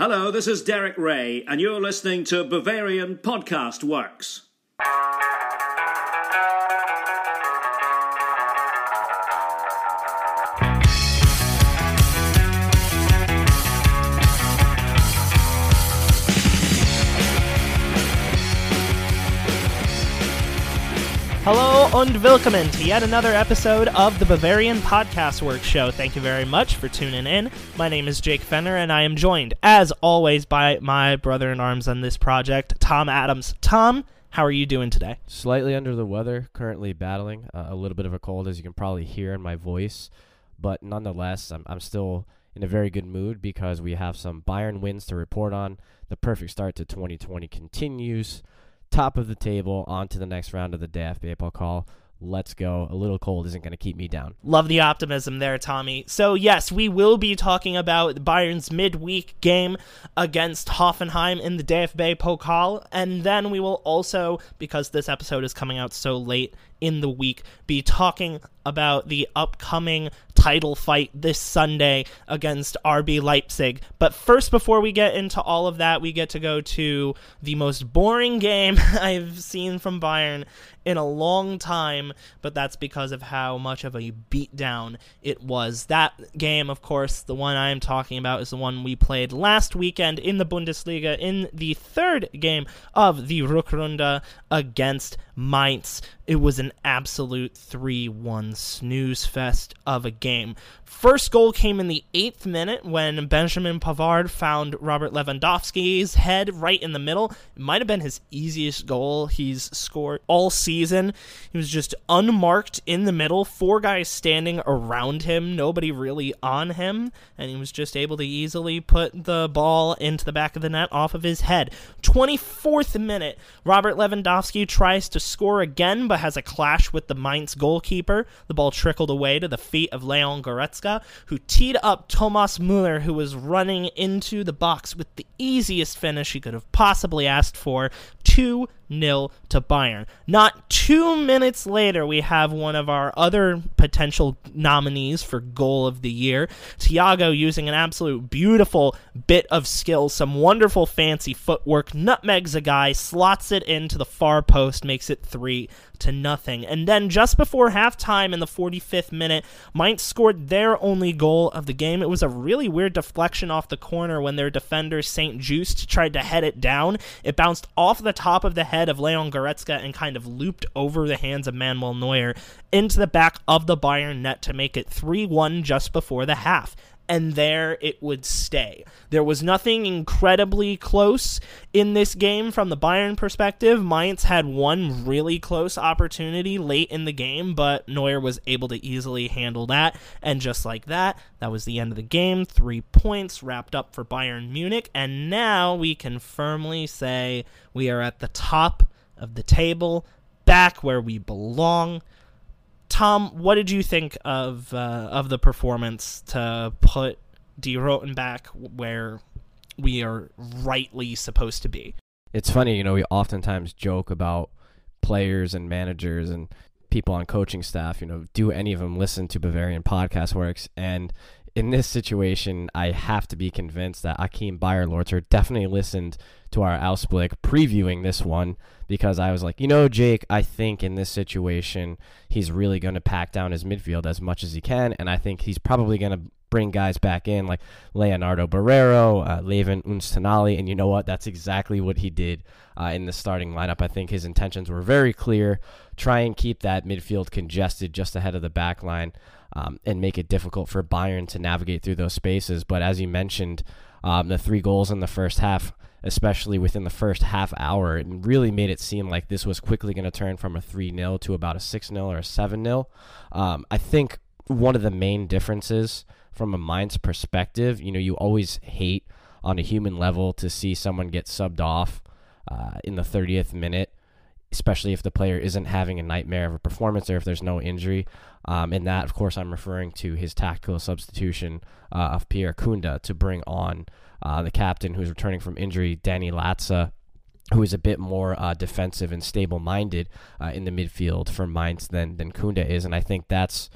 Hello, this is Derek Ray, and you're listening to Bavarian Podcast Works. Hello and willkommen to yet another episode of the Bavarian Podcast Work Show. Thank you very much for tuning in. My name is Jake Fenner, and I am joined, as always, by my brother in arms on this project, Tom Adams. Tom, how are you doing today? Slightly under the weather, currently battling uh, a little bit of a cold, as you can probably hear in my voice. But nonetheless, I'm, I'm still in a very good mood because we have some Bayern wins to report on. The perfect start to 2020 continues top of the table, on to the next round of the DFB Pokal. Let's go. A little cold isn't going to keep me down. Love the optimism there, Tommy. So, yes, we will be talking about Bayern's midweek game against Hoffenheim in the DFB Pokal. And then we will also, because this episode is coming out so late in the week, be talking about the upcoming title fight this Sunday against RB Leipzig. But first, before we get into all of that, we get to go to the most boring game I've seen from Bayern in a long time, but that's because of how much of a beatdown it was. That game, of course, the one I am talking about is the one we played last weekend in the Bundesliga in the third game of the Rückrunde against Mainz. It was an absolute 3 1 snooze fest of a game. First goal came in the eighth minute when Benjamin Pavard found Robert Lewandowski's head right in the middle. It might have been his easiest goal he's scored all season. He was just unmarked in the middle, four guys standing around him, nobody really on him, and he was just able to easily put the ball into the back of the net off of his head. 24th minute, Robert Lewandowski tries to score again, but has a clash with the Mainz goalkeeper. The ball trickled away to the feet of Leon Goretzka who teed up Thomas Muller, who was running into the box with the easiest finish he could have possibly asked for. 2 0 to Bayern. Not two minutes later, we have one of our other potential nominees for goal of the year. Thiago using an absolute beautiful bit of skill, some wonderful fancy footwork, nutmegs a guy, slots it into the far post, makes it 3 to nothing. And then just before halftime in the 45th minute, Mainz scored their only goal of the game. It was a really weird deflection off the corner when their defender St. Just tried to head it down. It bounced off the top of the head of Leon Goretzka and kind of looped over the hands of Manuel Neuer into the back of the Bayern net to make it 3 1 just before the half and there it would stay. There was nothing incredibly close in this game from the Bayern perspective. Mainz had one really close opportunity late in the game, but Neuer was able to easily handle that. And just like that, that was the end of the game. Three points wrapped up for Bayern Munich. And now we can firmly say we are at the top of the table, back where we belong. Tom, what did you think of uh, of the performance to put Die Roten back where we are rightly supposed to be? It's funny, you know, we oftentimes joke about players and managers and people on coaching staff, you know, do any of them listen to Bavarian Podcast Works? And in this situation, I have to be convinced that Achim Beierlorzer definitely listened to our Ausblick previewing this one because I was like, you know, Jake, I think in this situation, he's really going to pack down his midfield as much as he can. And I think he's probably going to bring guys back in like Leonardo Barreiro, uh, Levin Öztunali. And you know what? That's exactly what he did uh, in the starting lineup. I think his intentions were very clear try and keep that midfield congested just ahead of the back line um, and make it difficult for Bayern to navigate through those spaces. But as you mentioned, um, the three goals in the first half, especially within the first half hour, it really made it seem like this was quickly going to turn from a 3 0 to about a 6 0 or a 7 0. Um, I think one of the main differences from a Mainz perspective, you know, you always hate on a human level to see someone get subbed off uh, in the 30th minute especially if the player isn't having a nightmare of a performance or if there's no injury. Um, and that, of course, I'm referring to his tactical substitution uh, of Pierre Kunde to bring on uh, the captain who's returning from injury, Danny Latza, who is a bit more uh, defensive and stable minded uh, in the midfield for Mainz than, than Kunde is. And I think that's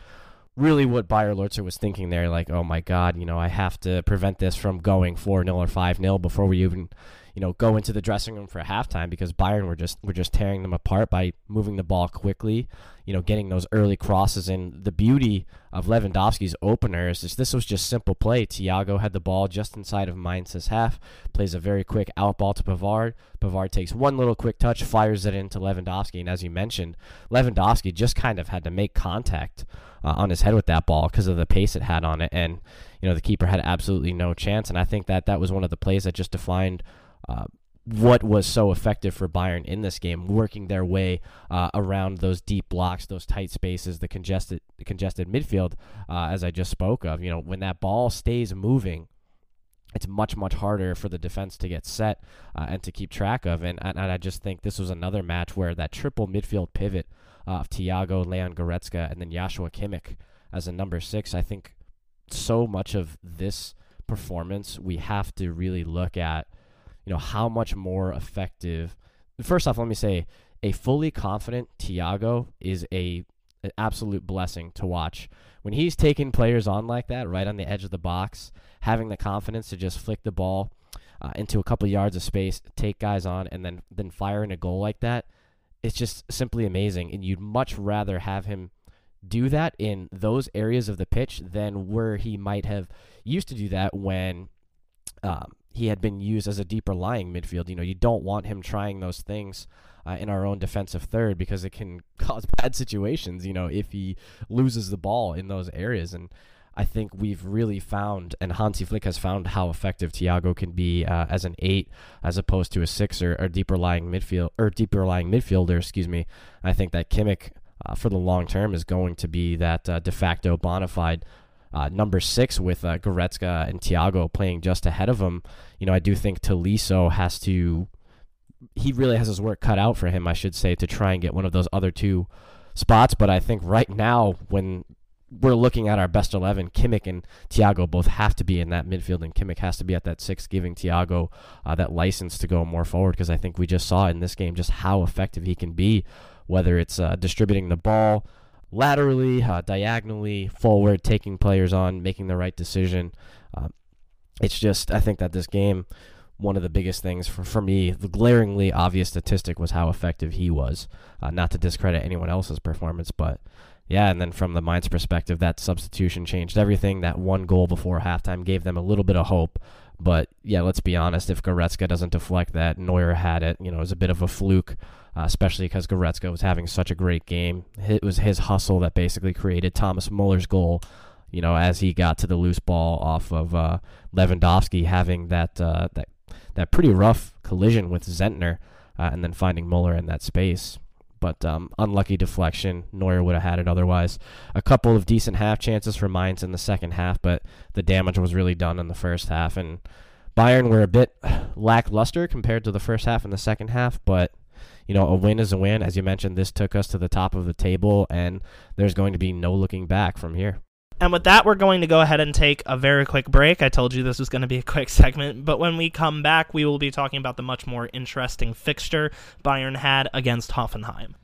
really what Beierlorzer was thinking there, like, oh my God, you know, I have to prevent this from going 4 0 or 5 0 before we even, you know, go into the dressing room for halftime because Bayern were just were just tearing them apart by moving the ball quickly, you know, getting those early crosses. And the beauty of Lewandowski's opener is this was just simple play. Thiago had the ball just inside of Mainz's half, plays a very quick out ball to Pavard. Pavard takes one little quick touch, fires it into Lewandowski. And as you mentioned, Lewandowski just kind of had to make contact uh, on his head with that ball because of the pace it had on it. And, you know, the keeper had absolutely no chance. And I think that that was one of the plays that just defined uh, what was so effective for Bayern in this game, working their way uh, around those deep blocks, those tight spaces, the congested, the congested midfield, uh, as I just spoke of. You know, when that ball stays moving, it's much much harder for the defense to get set uh, and to keep track of. And, and I just think this was another match where that triple midfield pivot uh, of Thiago, Leon Goretzka, and then Joshua Kimmich as a number six. I think so much of this performance we have to really look at, you know, how much more effective. First off, let me say a fully confident Thiago is a an absolute blessing to watch. When he's taking players on like that, right on the edge of the box, having the confidence to just flick the ball uh, into a couple yards of space, take guys on, and then then firing a goal like that, it's just simply amazing. And you'd much rather have him do that in those areas of the pitch than where he might have used to do that when um, he had been used as a deeper lying midfield. You know, you don't want him trying those things uh, in our own defensive third because it can cause bad situations. You know, if he loses the ball in those areas, and I think we've really found, and Hansi Flick has found how effective Thiago can be uh, as an eight, as opposed to a six or, or deeper lying midfield or deeper lying midfielder. Excuse me. I think that Kimmich, uh, for the long term, is going to be that uh, de facto bona fide uh, number six with uh, Goretzka and Thiago playing just ahead of him. You know, I do think Tolisso has to. He really has his work cut out for him, I should say, to try and get one of those other two spots. But I think right now, when we're looking at our best 11. Kimmich and Thiago both have to be in that midfield, and Kimmich has to be at that six, giving Thiago uh, that license to go more forward because I think we just saw in this game just how effective he can be, whether it's uh, distributing the ball laterally, uh, diagonally, forward, taking players on, making the right decision. Uh, it's just, I think that this game, one of the biggest things for, for me, the glaringly obvious statistic was how effective he was. Uh, not to discredit anyone else's performance, but yeah, and then from the Mainz perspective, that substitution changed everything. That one goal before halftime gave them a little bit of hope. But yeah, let's be honest. If Goretzka doesn't deflect that, Neuer had it. You know, it was a bit of a fluke, uh, especially because Goretzka was having such a great game. It was his hustle that basically created Thomas Muller's goal. You know, as he got to the loose ball off of uh, Lewandowski, having that uh, that that pretty rough collision with Zentner, uh, and then finding Muller in that space but um, unlucky deflection. Neuer would have had it otherwise. A couple of decent half chances for Mainz in the second half, but the damage was really done in the first half. And Bayern were a bit lackluster compared to the first half and the second half, but you know, a win is a win. As you mentioned, this took us to the top of the table, and there's going to be no looking back from here. And with that, we're going to go ahead and take a very quick break. I told you this was going to be a quick segment, but when we come back, we will be talking about the much more interesting fixture Bayern had against Hoffenheim.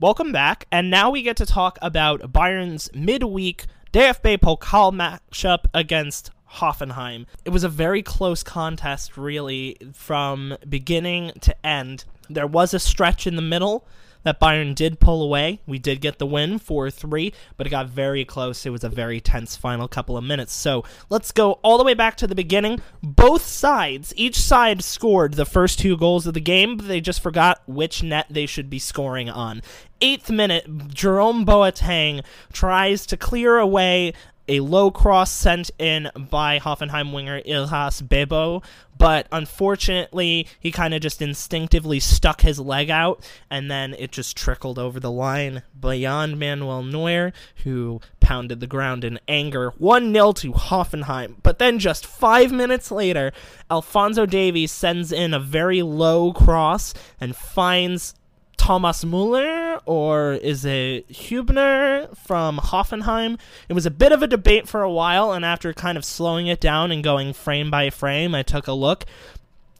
Welcome back, and now we get to talk about Bayern's midweek DFB Pokal matchup against Hoffenheim. It was a very close contest, really, from beginning to end. There was a stretch in the middle that Bayern did pull away. We did get the win 4 3, but it got very close. It was a very tense final couple of minutes. So let's go all the way back to the beginning. Both sides, each side scored the first two goals of the game, but they just forgot which net they should be scoring on. Eighth minute, Jerome Boateng tries to clear away a low cross sent in by Hoffenheim winger Ihlas Bebou, but unfortunately, he kind of just instinctively stuck his leg out, and then it just trickled over the line beyond Manuel Neuer, who pounded the ground in anger. 1 0 to Hoffenheim. But then just five minutes later, Alphonso Davies sends in a very low cross and finds Thomas Muller or is it Hübner from Hoffenheim? It was a bit of a debate for a while, and after kind of slowing it down and going frame by frame, I took a look.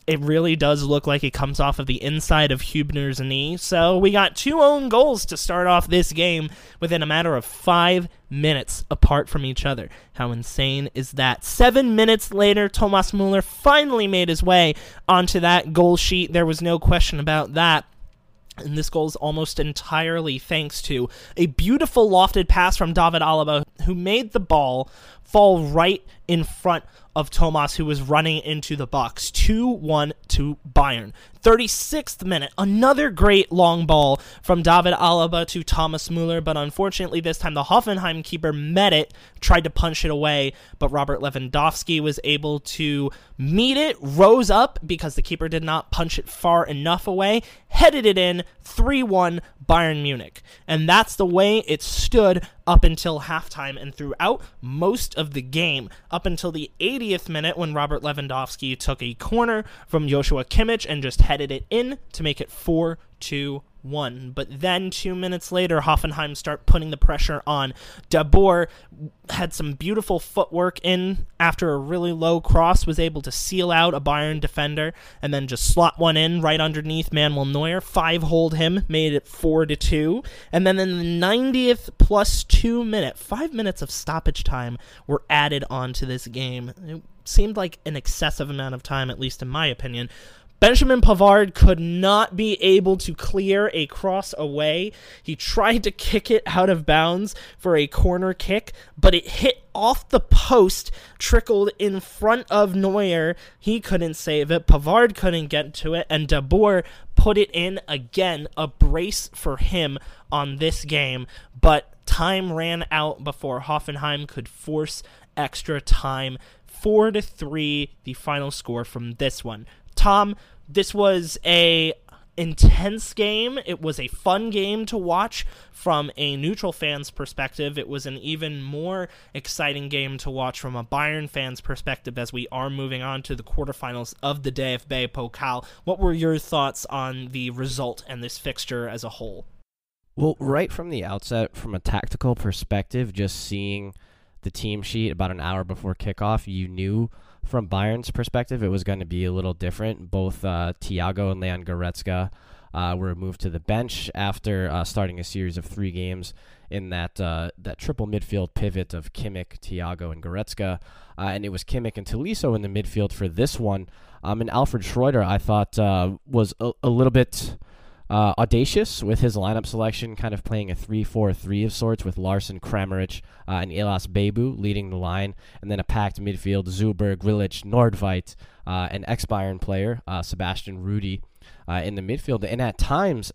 it really does look like it comes off of the inside of Hubner's knee. So we got two own goals to start off this game within a matter of five minutes apart from each other. How insane is that? Seven minutes later, Thomas Muller finally made his way onto that goal sheet. There was no question about that. And this goal is almost entirely thanks to a beautiful lofted pass from David Alaba, who made the ball fall right in front of Thomas, who was running into the box. 2 1 to Bayern. 36th minute, another great long ball from David Alaba to Thomas Muller, but unfortunately, this time the Hoffenheim keeper met it, tried to punch it away, but Robert Lewandowski was able to meet it, rose up because the keeper did not punch it far enough away, headed it in 3 1 Bayern Munich. And that's the way it stood up until halftime and throughout most of the game, up until the 80th minute when Robert Lewandowski took a corner from Joshua Kimmich and just headed it in to make it 4 2 1. But then two minutes later, Hoffenheim start putting the pressure on. Dabbur had some beautiful footwork in after a really low cross, was able to seal out a Bayern defender and then just slot one in right underneath Manuel Neuer. Five hold him, made it 4 to 2. And then in the 90th plus 2 minute, 5 minutes of stoppage time were added onto this game. It seemed like an excessive amount of time, at least in my opinion. Benjamin Pavard could not be able to clear a cross away. He tried to kick it out of bounds for a corner kick, but it hit off the post, trickled in front of Neuer. He couldn't save it. Pavard couldn't get to it, and Dabbur put it in again. A brace for him on this game, but time ran out before Hoffenheim could force extra time. 4 to 3 the final score from this one. Tom, this was a intense game. It was a fun game to watch from a neutral fan's perspective. It was an even more exciting game to watch from a Bayern fan's perspective as we are moving on to the quarterfinals of the DFB Pokal. What were your thoughts on the result and this fixture as a whole? Well, right from the outset, from a tactical perspective, just seeing the team sheet about an hour before kickoff, you knew from Bayern's perspective, it was going to be a little different. Both uh, Thiago and Leon Goretzka uh, were moved to the bench after uh, starting a series of three games in that uh, that triple midfield pivot of Kimmich, Thiago, and Goretzka. Uh, and it was Kimmich and Tolisso in the midfield for this one. Um, and Alfred Schreuder, I thought, uh, was a, a little bit uh, audacious with his lineup selection, kind of playing a 3 4 3 of sorts with Larsen, Kramaric, uh, and Ihlas Bebou leading the line, and then a packed midfield Zuber, Grillitsch, Nordtveit, uh, an ex Bayern player, uh, Sebastian Rudy, uh, in the midfield. And at times,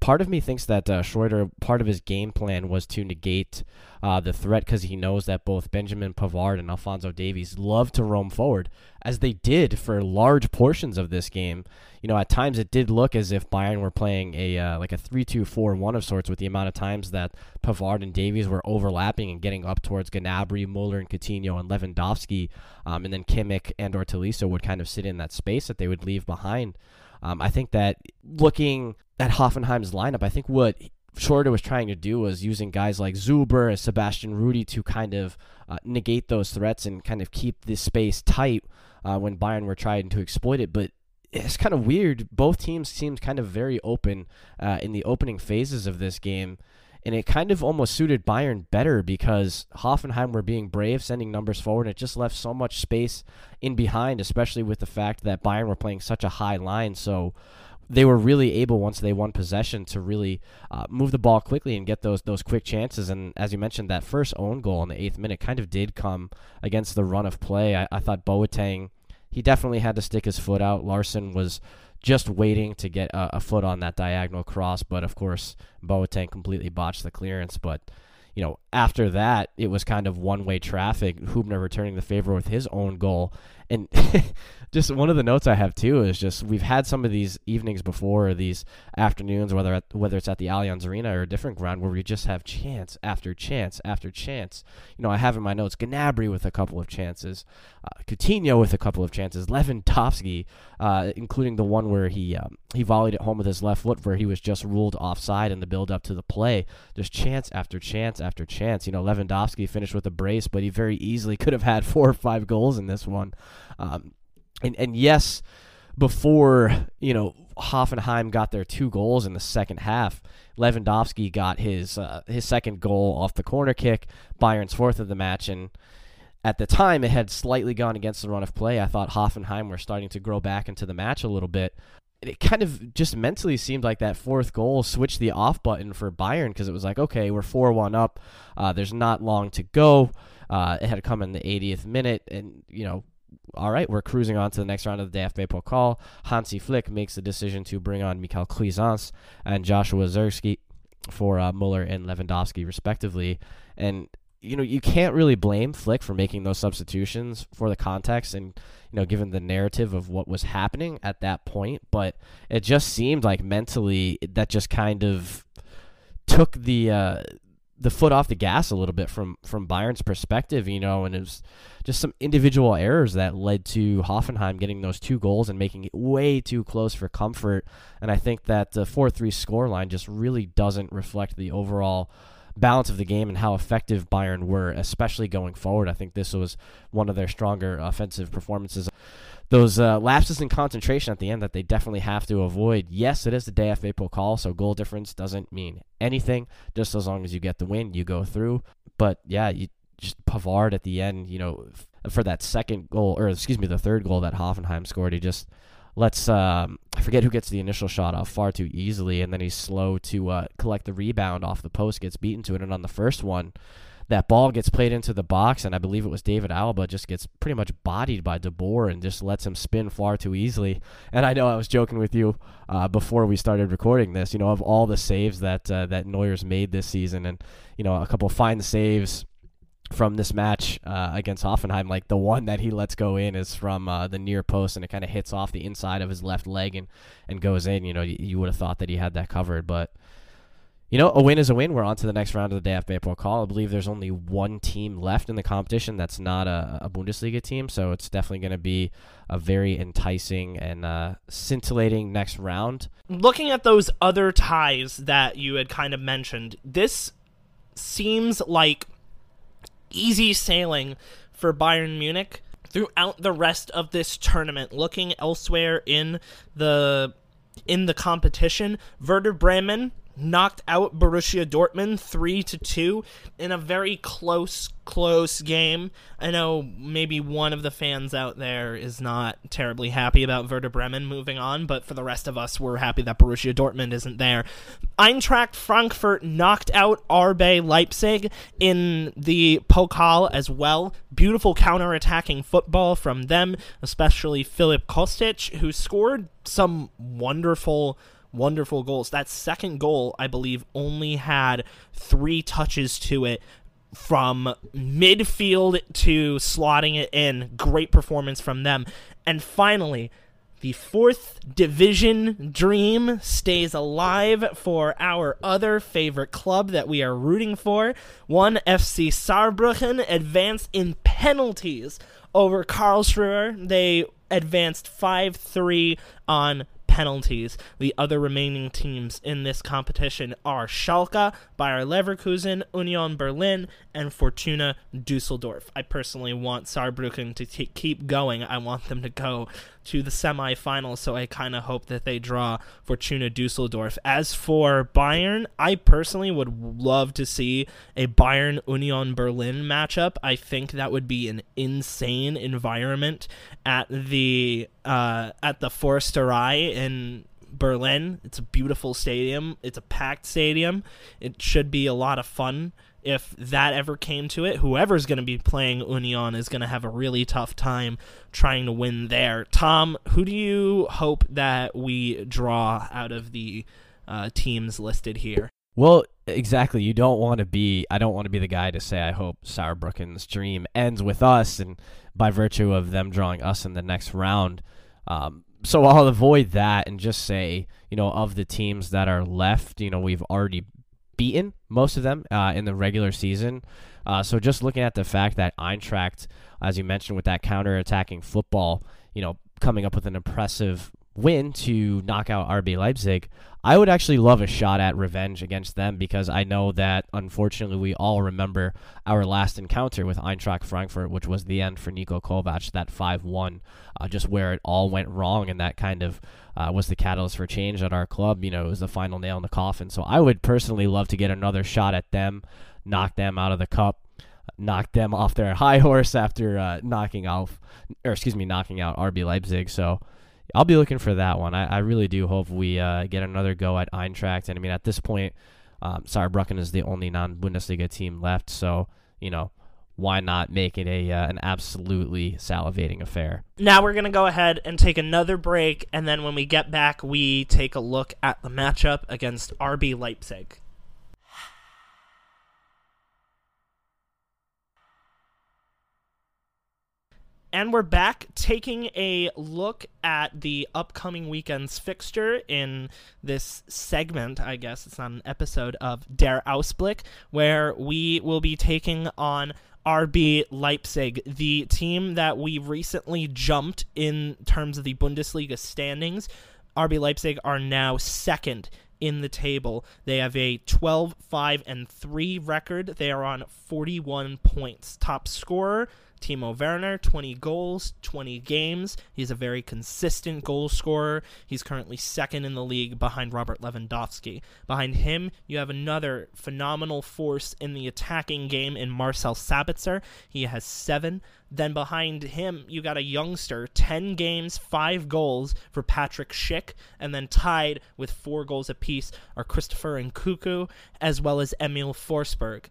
part of me thinks that uh, Schreuder, part of his game plan was to negate uh, the threat because he knows that both Benjamin Pavard and Alphonso Davies love to roam forward, as they did for large portions of this game. You know, at times it did look as if Bayern were playing a uh, like a three-two-four-one of sorts with the amount of times that Pavard and Davies were overlapping and getting up towards Gnabry, Muller, and Coutinho and Lewandowski, um, and then Kimmich and or would kind of sit in that space that they would leave behind. Um, I think that looking at Hoffenheim's lineup, I think what Schreuder was trying to do was using guys like Zuber and Sebastian Rudy to kind of uh, negate those threats and kind of keep this space tight uh, when Bayern were trying to exploit it. But it's kind of weird. Both teams seemed kind of very open uh, in the opening phases of this game. And it kind of almost suited Bayern better because Hoffenheim were being brave, sending numbers forward. And It just left so much space in behind, especially with the fact that Bayern were playing such a high line. So they were really able once they won possession to really uh, move the ball quickly and get those those quick chances. And as you mentioned, that first own goal in the eighth minute kind of did come against the run of play. I, I thought Boateng, he definitely had to stick his foot out. Larsen was just waiting to get a, a foot on that diagonal cross, but of course Boateng completely botched the clearance. But you know, after that, it was kind of one way traffic. Hubner returning the favor with his own goal. And just one of the notes I have too is just we've had some of these evenings before, or these afternoons, whether at, whether it's at the Allianz Arena or a different ground, where we just have chance after chance after chance. You know, I have in my notes Gnabry with a couple of chances, uh, Coutinho with a couple of chances, Lewandowski, uh, including the one where he um, he volleyed it home with his left foot, where he was just ruled offside in the build up to the play. Just chance after chance after chance. You know, Lewandowski finished with a brace, but he very easily could have had four or five goals in this one. Um, and and yes, before you know Hoffenheim got their two goals in the second half. Lewandowski got his uh, his second goal off the corner kick, Bayern's fourth of the match, and at the time it had slightly gone against the run of play. I thought Hoffenheim were starting to grow back into the match a little bit. It kind of just mentally seemed like that fourth goal switched the off button for Bayern because it was like, okay, we're 4 1 up. Uh, there's not long to go. Uh, it had come in the 80th minute, and, you know, all right, we're cruising on to the next round of the DFB Pokal. Hansi Flick makes the decision to bring on Michael Cuisance and Joshua Zirkzee for uh, Muller and Lewandowski, respectively. And, you know, you can't really blame Flick for making those substitutions for the context and, you know, given the narrative of what was happening at that point. But it just seemed like mentally that just kind of took the uh, the foot off the gas a little bit from from Bayern's perspective, you know, and it was just some individual errors that led to Hoffenheim getting those two goals and making it way too close for comfort. And I think that the 4-3 scoreline just really doesn't reflect the overall balance of the game and how effective Bayern were, especially going forward. I think this was one of their stronger offensive performances those uh, lapses in concentration at the end that they definitely have to avoid. Yes, it is the DFB Pokal, so goal difference doesn't mean anything. Just as long as you get the win, you go through. But yeah, you just Pavard at the end, you know, for that second goal, or excuse me, the third goal that Hoffenheim scored, he just lets um, I forget who gets the initial shot off far too easily, and then he's slow to uh, collect the rebound off the post, gets beaten to it, and on the first one, that ball gets played into the box, and I believe it was David Alaba just gets pretty much bodied by Dabbur and just lets him spin far too easily. And I know I was joking with you uh, before we started recording this. You know, of all the saves that uh, that Neuer's made this season, and you know, a couple fine saves from this match uh, against Hoffenheim, like the one that he lets go in is from uh, the near post and it kind of hits off the inside of his left leg and, and goes in. You know, you, you would have thought that he had that covered, but you know, a win is a win. We're on to the next round of the DFB Pokal. I believe there's only one team left in the competition that's not a, a Bundesliga team, so it's definitely going to be a very enticing and uh, scintillating next round. Looking at those other ties that you had kind of mentioned, this seems like easy sailing for Bayern Munich throughout the rest of this tournament. Looking elsewhere in the in the competition, Werder Bremen knocked out Borussia Dortmund 3 to 2 in a very close close game. I know maybe one of the fans out there is not terribly happy about Werder Bremen moving on, but for the rest of us we're happy that Borussia Dortmund isn't there. Eintracht Frankfurt knocked out RB Leipzig in the Pokal as well. Beautiful counter-attacking football from them, especially Filip Kostic who scored some wonderful wonderful goals. That second goal, I believe, only had three touches to it from midfield to slotting it in. Great performance from them. And finally, the fourth division dream stays alive for our other favorite club that we are rooting for. One FC Saarbrücken advanced in penalties over Karlsruhe. They advanced 5 3 on penalties. The other remaining teams in this competition are Schalke, Bayer Leverkusen, Union Berlin, and Fortuna Dusseldorf. I personally want Saarbrücken to keep going. I want them to go to the semifinals, so I kind of hope that they draw Fortuna Dusseldorf. As for Bayern, I personally would love to see a Bayern Union Berlin matchup. I think that would be an insane environment at the uh, at the Försterei in Berlin. It's a beautiful stadium. It's a packed stadium. It should be a lot of fun if that ever came to it, whoever's going to be playing Union is going to have a really tough time trying to win there. Tom, who do you hope that we draw out of the uh, teams listed here? Well, exactly. You don't want to be. I don't want to be the guy to say I hope Saarbrücken's dream ends with us, and by virtue of them drawing us in the next round. Um, so I'll avoid that and just say, you know, of the teams that are left, you know, we've already beaten most of them uh, in the regular season. Uh, so just looking at the fact that Eintracht, as you mentioned, with that counter-attacking football, you know, coming up with an impressive win to knock out RB Leipzig, I would actually love a shot at revenge against them because I know that unfortunately we all remember our last encounter with Eintracht Frankfurt, which was the end for Niko Kovac, that 5 1, uh, just where it all went wrong and that kind of uh, was the catalyst for change at our club. You know, it was the final nail in the coffin. So I would personally love to get another shot at them, knock them out of the cup knock them off their high horse after uh, knocking off, or excuse me, knocking out RB Leipzig. So I'll be looking for that one. I, I really do hope we uh, get another go at Eintracht. And I mean, at this point, um, Saarbrücken is the only non-Bundesliga team left. So you know, why not make it a uh, an absolutely salivating affair? Now we're gonna go ahead and take another break, and then when we get back, we take a look at the matchup against RB Leipzig. And we're back taking a look at the upcoming weekend's fixture in this segment, I guess it's not an episode of Der Ausblick, where we will be taking on RB Leipzig, the team that we recently jumped in terms of the Bundesliga standings. RB Leipzig are now second in the table. They have a 12 5 and 3 record. They are on 41 points. Top scorer Timo Werner, 20 goals, 20 games. He's a very consistent goal scorer. He's currently second in the league behind Robert Lewandowski. Behind him, you have another phenomenal force in the attacking game in Marcel Sabitzer. He has seven. Then behind him, you got a youngster, 10 games, 5 goals for Patrick Schick. And then tied with 4 goals apiece are Christopher Nkunku as well as Emil Forsberg.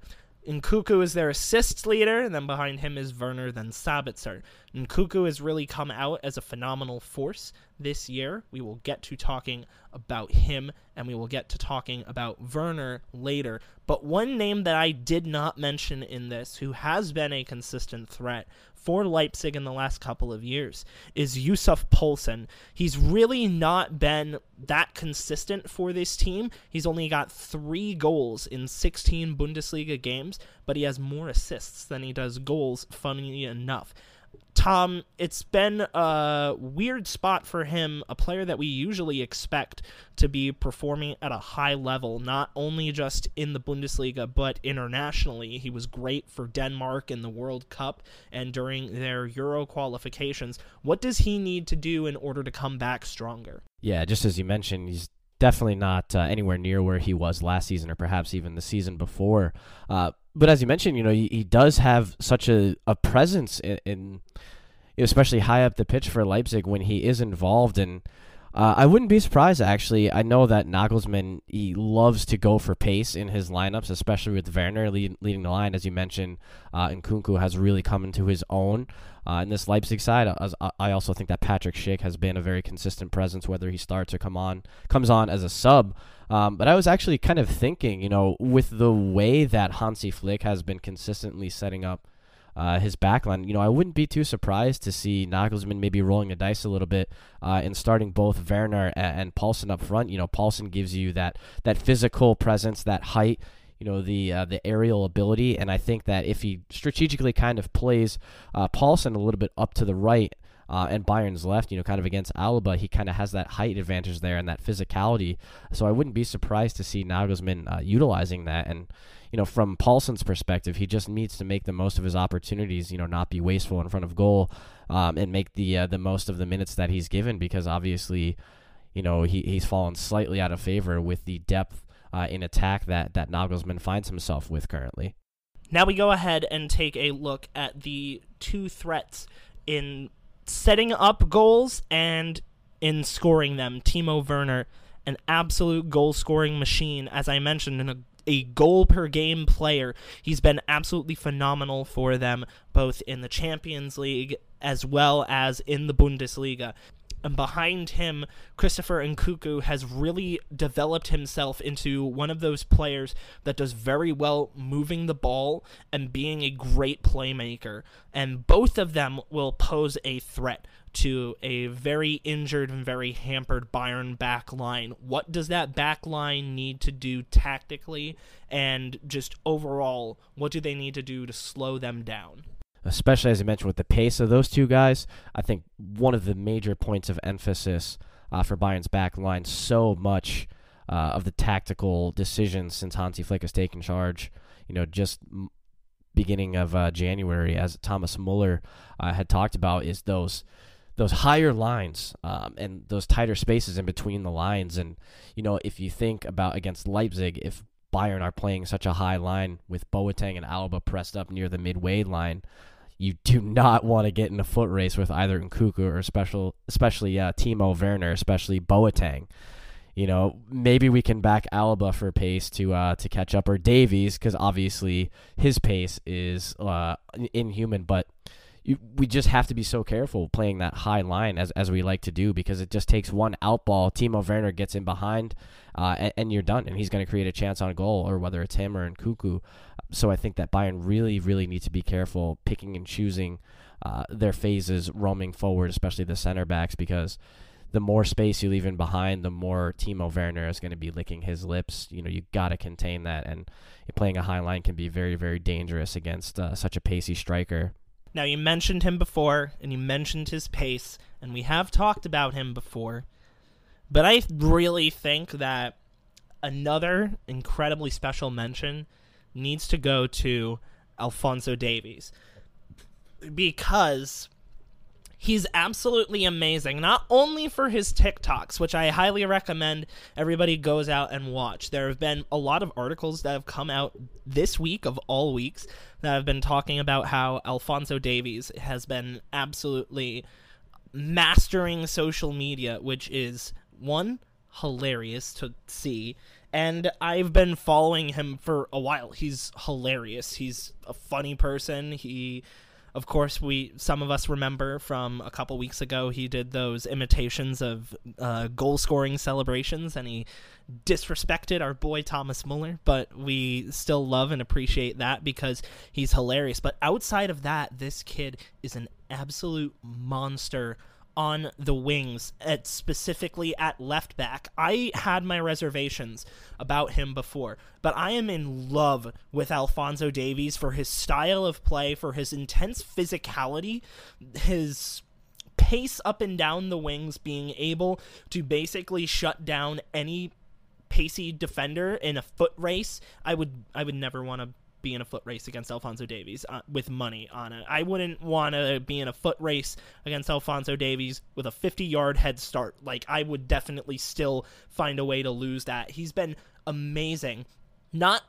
Nkunku is their assists leader, and then behind him is Werner, then Sabitzer. Nkunku has really come out as a phenomenal force this year. We will get to talking about him, and we will get to talking about Werner later. But one name that I did not mention in this, who has been a consistent threat for Leipzig in the last couple of years is Yussuf Poulsen. He's really not been that consistent for this team. He's only got three goals in 16 Bundesliga games, but he has more assists than he does goals, funnily enough. Tom, it's been a weird spot for him, a player that we usually expect to be performing at a high level, not only just in the Bundesliga, but internationally. He was great for Denmark in the World Cup and during their Euro qualifications. What does he need to do in order to come back stronger? Yeah, just as you mentioned, he's definitely not uh, anywhere near where he was last season or perhaps even the season before. Uh, but as you mentioned, you know, he, he does have such a, a presence in, in especially high up the pitch for Leipzig when he is involved. And uh, I wouldn't be surprised, actually. I know that Nagelsmann, he loves to go for pace in his lineups, especially with Werner lead, leading the line. As you mentioned, uh, Nkunku has really come into his own. Uh, in this Leipzig side, I also think that Patrick Schick has been a very consistent presence, whether he starts or come on comes on as a sub. Um, but I was actually kind of thinking, you know, with the way that Hansi Flick has been consistently setting up uh, his backline, you know, I wouldn't be too surprised to see Nagelsmann maybe rolling the dice a little bit uh, and starting both Werner and, and Poulsen up front. You know, Poulsen gives you that that physical presence, that height you know the uh, the aerial ability, and I think that if he strategically kind of plays uh, Poulsen a little bit up to the right, uh, and Bayern's left, you know, kind of against Alaba, he kind of has that height advantage there and that physicality. So I wouldn't be surprised to see Nagelsmann uh, utilizing that. And, you know, from Poulsen's perspective, he just needs to make the most of his opportunities, you know, not be wasteful in front of goal um, and make the uh, the most of the minutes that he's given because obviously, you know, he, he's fallen slightly out of favor with the depth uh, in attack that, that Nagelsmann finds himself with currently. Now we go ahead and take a look at the two threats in setting up goals and in scoring them. Timo Werner, an absolute goal scoring machine, as I mentioned, in a a goal per game player. He's been absolutely phenomenal for them, both in the Champions League as well as in the Bundesliga and behind him, Christopher Nkunku has really developed himself into one of those players that does very well moving the ball and being a great playmaker. And both of them will pose a threat to a very injured and very hampered Bayern back line. What does that back line need to do tactically and just overall, what do they need to do to slow them down? Especially as I mentioned with the pace of those two guys. I think one of the major points of emphasis uh, for Bayern's back line. So much uh, of the tactical decisions since Hansi Flick has taken charge. You know, just beginning of uh, January, as Thomas Muller uh, had talked about, is those those higher lines um, and those tighter spaces in between the lines. And you know, if you think about against Leipzig, if Bayern are playing such a high line with Boateng and Alaba pressed up near the midway line, you do not want to get in a foot race with either Nkunku or special, especially uh, Timo Werner, especially Boateng. You know, maybe we can back Alaba for pace to uh, to catch up, or Davies because obviously his pace is uh, inhuman. But you, we just have to be so careful playing that high line as, as we like to do because it just takes one out ball. Timo Werner gets in behind, uh, and, and, you're done. And he's going to create a chance on goal, or whether it's him or Nkunku. So I think that Bayern really, really need to be careful picking and choosing uh, their phases roaming forward, especially the center backs, because the more space you leave in behind, the more Timo Werner is going to be licking his lips. You know, you got to contain that, and playing a high line can be very, very dangerous against uh, such a pacey striker. Now, you mentioned him before, and you mentioned his pace, and we have talked about him before. But I really think that another incredibly special mention needs to go to Alphonso Davies. Because he's absolutely amazing not only for his TikToks which I highly recommend everybody goes out and watch there have been a lot of articles that have come out this week of all weeks that have been talking about how alphonso Davies has been absolutely mastering social media which is one hilarious to see and I've been following him for a while. He's hilarious. He's a funny person. He of course, we some of us remember from a couple weeks ago he did those imitations of uh, goal scoring celebrations, and he disrespected our boy Thomas Muller. But we still love and appreciate that because he's hilarious. But outside of that, this kid is an absolute monster on the wings, at specifically at left back. I had my reservations about him before, but I am in love with Alphonso Davies for his style of play, for his intense physicality, his pace up and down the wings, being able to basically shut down any pacey defender in a foot race. I would I would never want to be in a foot race against Alphonso Davies uh, with money on it. I wouldn't want to be in a foot race against Alphonso Davies with a 50 yard head start. Like, I would definitely still find a way to lose that. He's been amazing. Not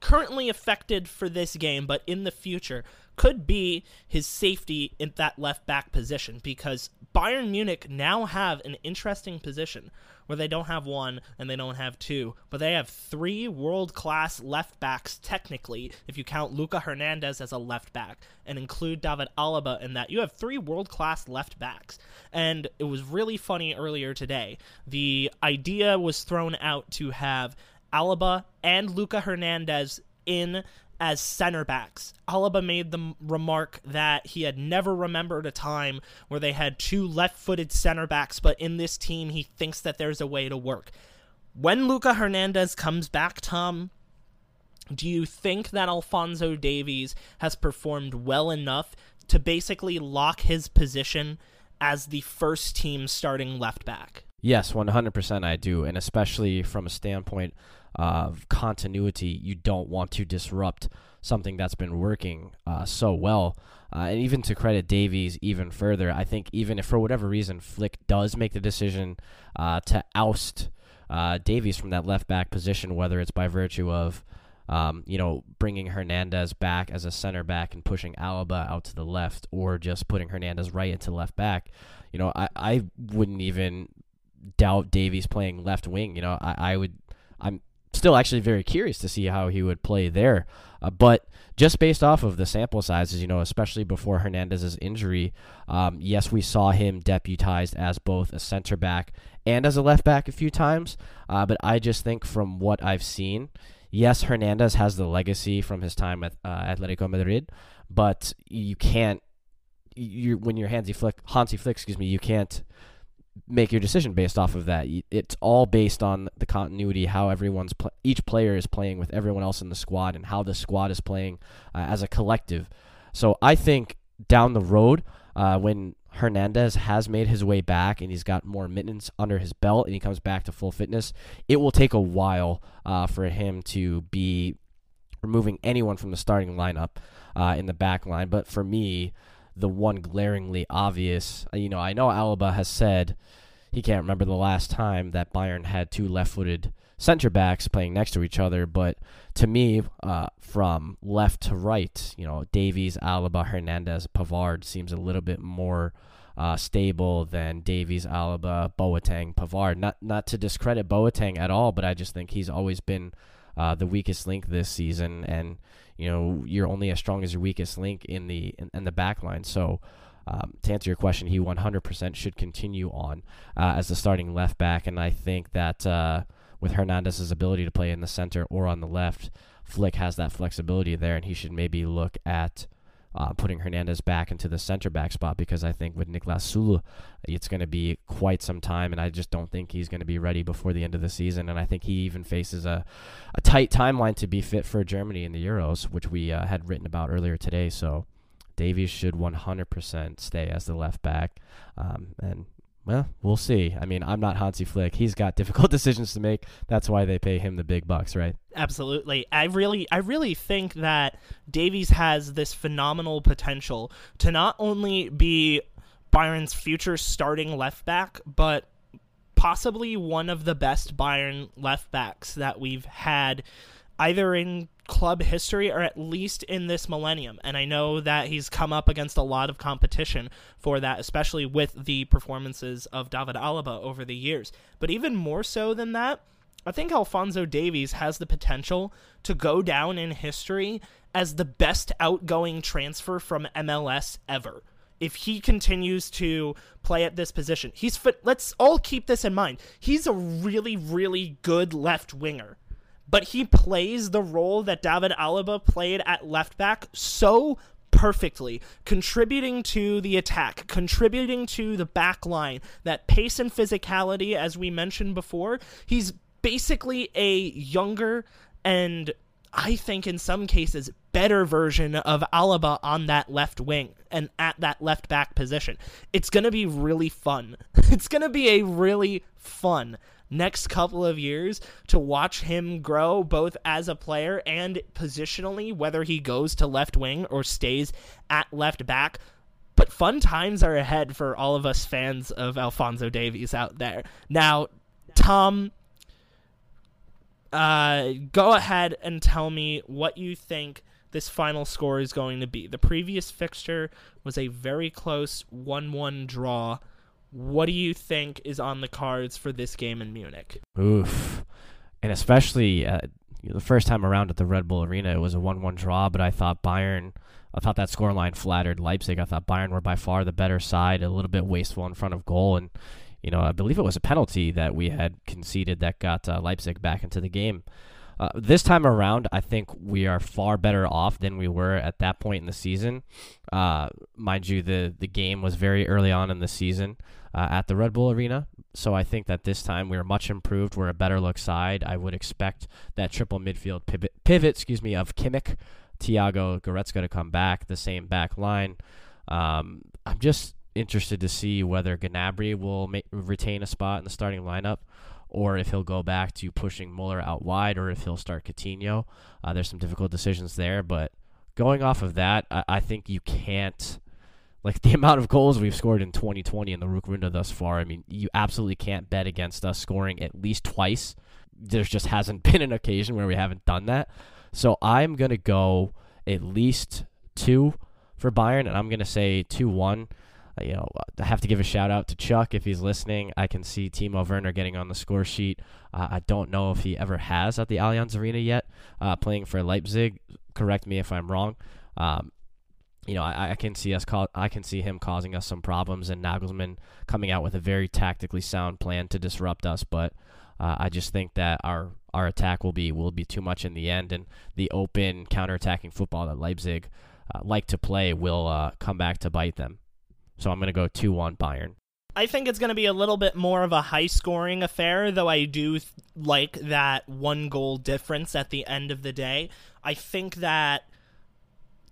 currently affected for this game, but in the future could be his safety in that left back position because Bayern Munich now have an interesting position where they don't have one and they don't have two, but they have three world class left backs, technically, if you count Lucas Hernandez as a left back and include David Alaba in that. You have three world class left backs. And it was really funny earlier today. The idea was thrown out to have Alaba and Lucas Hernandez in as center backs. Alaba made the remark that he had never remembered a time where they had two left footed center backs, but in this team, he thinks that there's a way to work. When Lucas Hernandez comes back, Tom, do you think that Alphonso Davies has performed well enough to basically lock his position as the first team starting left back? Yes, 100% I do. And especially from a standpoint of continuity. You don't want to disrupt something that's been working uh, so well. Uh, and even to credit Davies even further, I think even if for whatever reason Flick does make the decision uh, to oust uh, Davies from that left back position, whether it's by virtue of um, you know, bringing Hernandez back as a center back and pushing Alaba out to the left, or just putting Hernandez right into left back. You know, I, I wouldn't even doubt Davies playing left wing. You know, I, I would I'm still actually very curious to see how he would play there. Uh, but just based off of the sample sizes, you know, especially before Hernandez's injury, um, yes, we saw him deputized as both a center back and as a left back a few times. Uh, but I just think from what I've seen, yes, Hernandez has the legacy from his time at uh, Atletico Madrid, but you can't. You when you're Hansi Flick, Hansi Flick, excuse me, you can't make your decision based off of that. It's all based on the continuity, how everyone's pl- each player is playing with everyone else in the squad, and how the squad is playing uh, as a collective. So I think down the road, uh, when Hernandez has made his way back and he's got more mittens under his belt and he comes back to full fitness, it will take a while uh, for him to be removing anyone from the starting lineup uh, in the back line. But for me, the one glaringly obvious, uh, you know, I know Alaba has said he can't remember the last time that Bayern had two left footed center backs playing next to each other. But to me, uh, from left to right, you know, Davies, Alaba, Hernandez, Pavard seems a little bit more uh, stable than Davies, Alaba, Boateng, Pavard. Not not to discredit Boateng at all, but I just think he's always been uh, the weakest link this season, and you know you're only as strong as your weakest link in the in, in the back line. So. Um, to answer your question, he 100% should continue on uh, as the starting left back, and I think that uh, with Hernandez's ability to play in the center or on the left, Flick has that flexibility there, and he should maybe look at uh, putting Hernandez back into the center back spot because I think with Niklas Süle, it's going to be quite some time, and I just don't think he's going to be ready before the end of the season. And I think he even faces a, a tight timeline to be fit for Germany in the Euros, which we uh, had written about earlier today. So Davies should 100% stay as the left back, um, and well, we'll see. I mean, I'm not Hansi Flick. He's got difficult decisions to make. That's why they pay him the big bucks, right? Absolutely. I really I really think that Davies has this phenomenal potential to not only be Bayern's future starting left back, but possibly one of the best Bayern left backs that we've had either in club history or at least in this millennium. And I know that he's come up against a lot of competition for that, especially with the performances of David Alaba over the years. But even more so than that, I think Alphonso Davies has the potential to go down in history as the best outgoing transfer from MLS ever. If he continues to play at this position, he's. Let's all keep this in mind. He's a really, really good left winger but he plays the role that David Alaba played at left back so perfectly, contributing to the attack, contributing to the back line, that pace and physicality, as we mentioned before. He's basically a younger and I think in some cases better version of Alaba on that left wing and at that left back position. It's going to be really fun. It's going to be a really fun next couple of years to watch him grow both as a player and positionally, whether he goes to left wing or stays at left back. But fun times are ahead for all of us fans of Alphonso Davies out there. Now, Tom, uh, go ahead and tell me what you think this final score is going to be. The previous fixture was a very close 1 1 draw. What do you think is on the cards for this game in Munich? Oof. And especially uh, the first time around at the Red Bull Arena, it was a 1 1 draw, but I thought Bayern. I thought that scoreline flattered Leipzig. I thought Bayern were by far the better side, a little bit wasteful in front of goal. And, you know, I believe it was a penalty that we had conceded that got uh, Leipzig back into the game. Uh, this time around, I think we are far better off than we were at that point in the season. Uh, mind you, the the game was very early on in the season uh, at the Red Bull Arena, so I think that this time we are much improved. We're a better look side. I would expect that triple midfield pivot, pivot excuse me, of Kimmich, Thiago, Goretzka to come back, the same back line. Um, I'm just interested to see whether Gnabry will ma- retain a spot in the starting lineup or if he'll go back to pushing Muller out wide, or if he'll start Coutinho. Uh, there's some difficult decisions there, but going off of that, I, I, think you can't. Like the amount of goals we've scored in 2020 in the Rückrunde thus far, I mean, you absolutely can't bet against us scoring at least twice. There just hasn't been an occasion where we haven't done that. So I'm going to go at least two for Bayern, and I'm going to say 2 1 you know, I have to give a shout out to Chuck if he's listening. I can see Timo Werner getting on the score sheet. Uh, I don't know if he ever has at the Allianz Arena yet, uh, playing for Leipzig. Correct me if I'm wrong. Um, you know, I, I, can see us call, I can see him causing us some problems, and Nagelsmann coming out with a very tactically sound plan to disrupt us. But uh, I just think that our our attack will be will be too much in the end, and the open counterattacking football that Leipzig uh, like to play will uh, come back to bite them. So I'm going to go 2 1 Bayern. I think it's going to be a little bit more of a high scoring affair, though I do th- like that one goal difference at the end of the day. I think that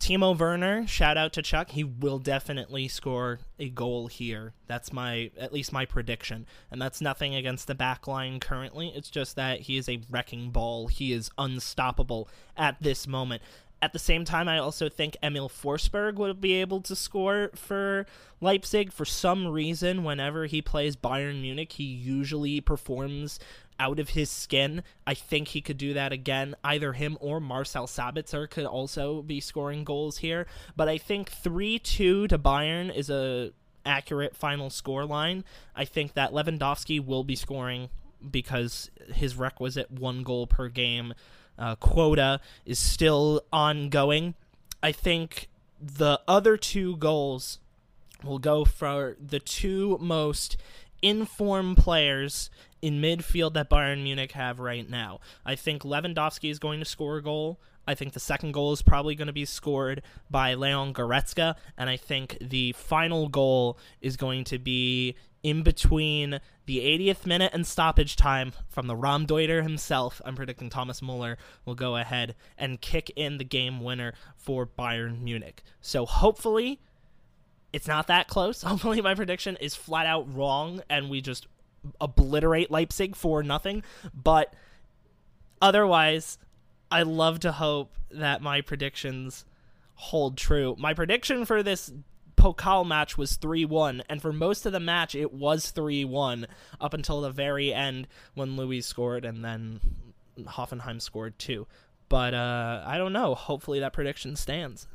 Timo Werner, shout out to Chuck. He will definitely score a goal here. That's my at least my prediction. And that's nothing against the back line currently. It's just that he is a wrecking ball. He is unstoppable at this moment. At the same time, I also think Emil Forsberg would be able to score for Leipzig. For some reason, whenever he plays Bayern Munich, he usually performs out of his skin. I think he could do that again. Either him or Marcel Sabitzer could also be scoring goals here. But I think 3 2 to Bayern is a accurate final score line. I think that Lewandowski will be scoring because his requisite one goal per game uh, quota is still ongoing. I think the other two goals will go for the two most informed players in midfield that Bayern Munich have right now. I think Lewandowski is going to score a goal. I think the second goal is probably going to be scored by Leon Goretzka, and I think the final goal is going to be in between the 80th minute and stoppage time from the Raumdeuter himself. I'm predicting Thomas Muller will go ahead and kick in the game winner for Bayern Munich. So hopefully it's not that close. Hopefully my prediction is flat out wrong and we just obliterate Leipzig for nothing. But otherwise, I love to hope that my predictions hold true. My prediction for this Pokal match was 3 1, and for most of the match, it was 3 1 up until the very end when Lewy scored and then Hoffenheim scored too. But uh, I don't know. Hopefully that prediction stands.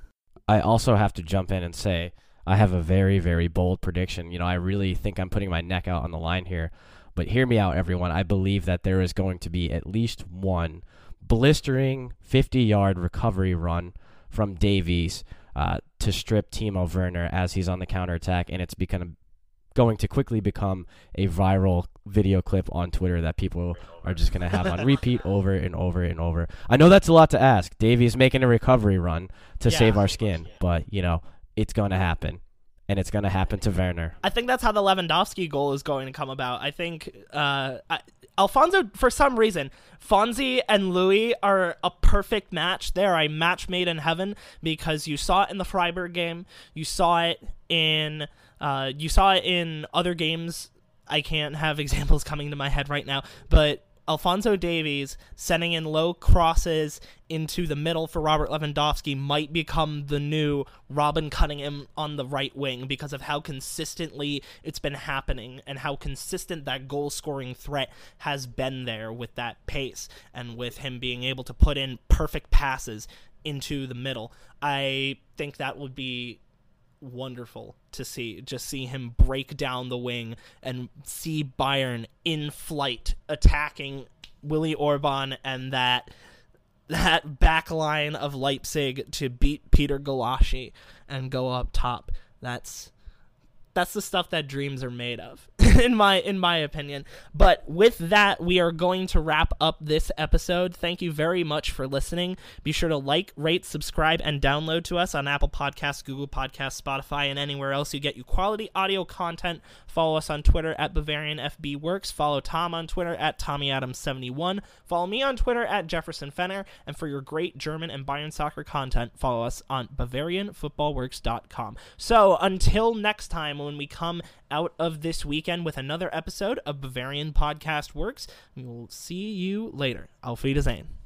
I also have to jump in and say I have a very, very bold prediction. You know, I really think I'm putting my neck out on the line here. But hear me out, everyone. I believe that there is going to be at least one blistering 50 yard recovery run from Davies uh, to strip Timo Werner as he's on the counterattack, and it's become going to quickly become a viral video clip on Twitter that people are just going to have on repeat over and over and over. I know that's a lot to ask. Davies making a recovery run to yeah. save our skin, but you know, it's going to happen. And it's going to happen to Werner. I think that's how the Lewandowski goal is going to come about. I think uh, I, Alphonso, for some reason, Fonzie and Lewy are a perfect match. They're a match made in heaven because you saw it in the Freiburg game. You saw it in uh, you saw it in other games. I can't have examples coming to my head right now, but Alphonso Davies sending in low crosses into the middle for Robert Lewandowski might become the new Robin Cunningham on the right wing because of how consistently it's been happening and how consistent that goal scoring threat has been there with that pace and with him being able to put in perfect passes into the middle. I think that would be wonderful to see. Just see him break down the wing and see Bayern in flight attacking Willi Orban and that that back line of Leipzig to beat Peter Gulacsi and go up top. That's that's the stuff that dreams are made of in my in my opinion. But with that we are going to wrap up this episode. Thank you very much for listening. Be sure to like rate subscribe and download to us on apple podcasts google podcasts spotify and anywhere else you get you quality audio content. Follow us on twitter at bavarian fb works. Follow tom on twitter at Tommy tommyadams71. Follow me on twitter at jefferson fenner. And for your great german and bayern soccer content follow us on bavarianfootballworks.com so until next time when we come out of this weekend with another episode of Bavarian Podcast Works. We will see you later. Auf Wiedersehen.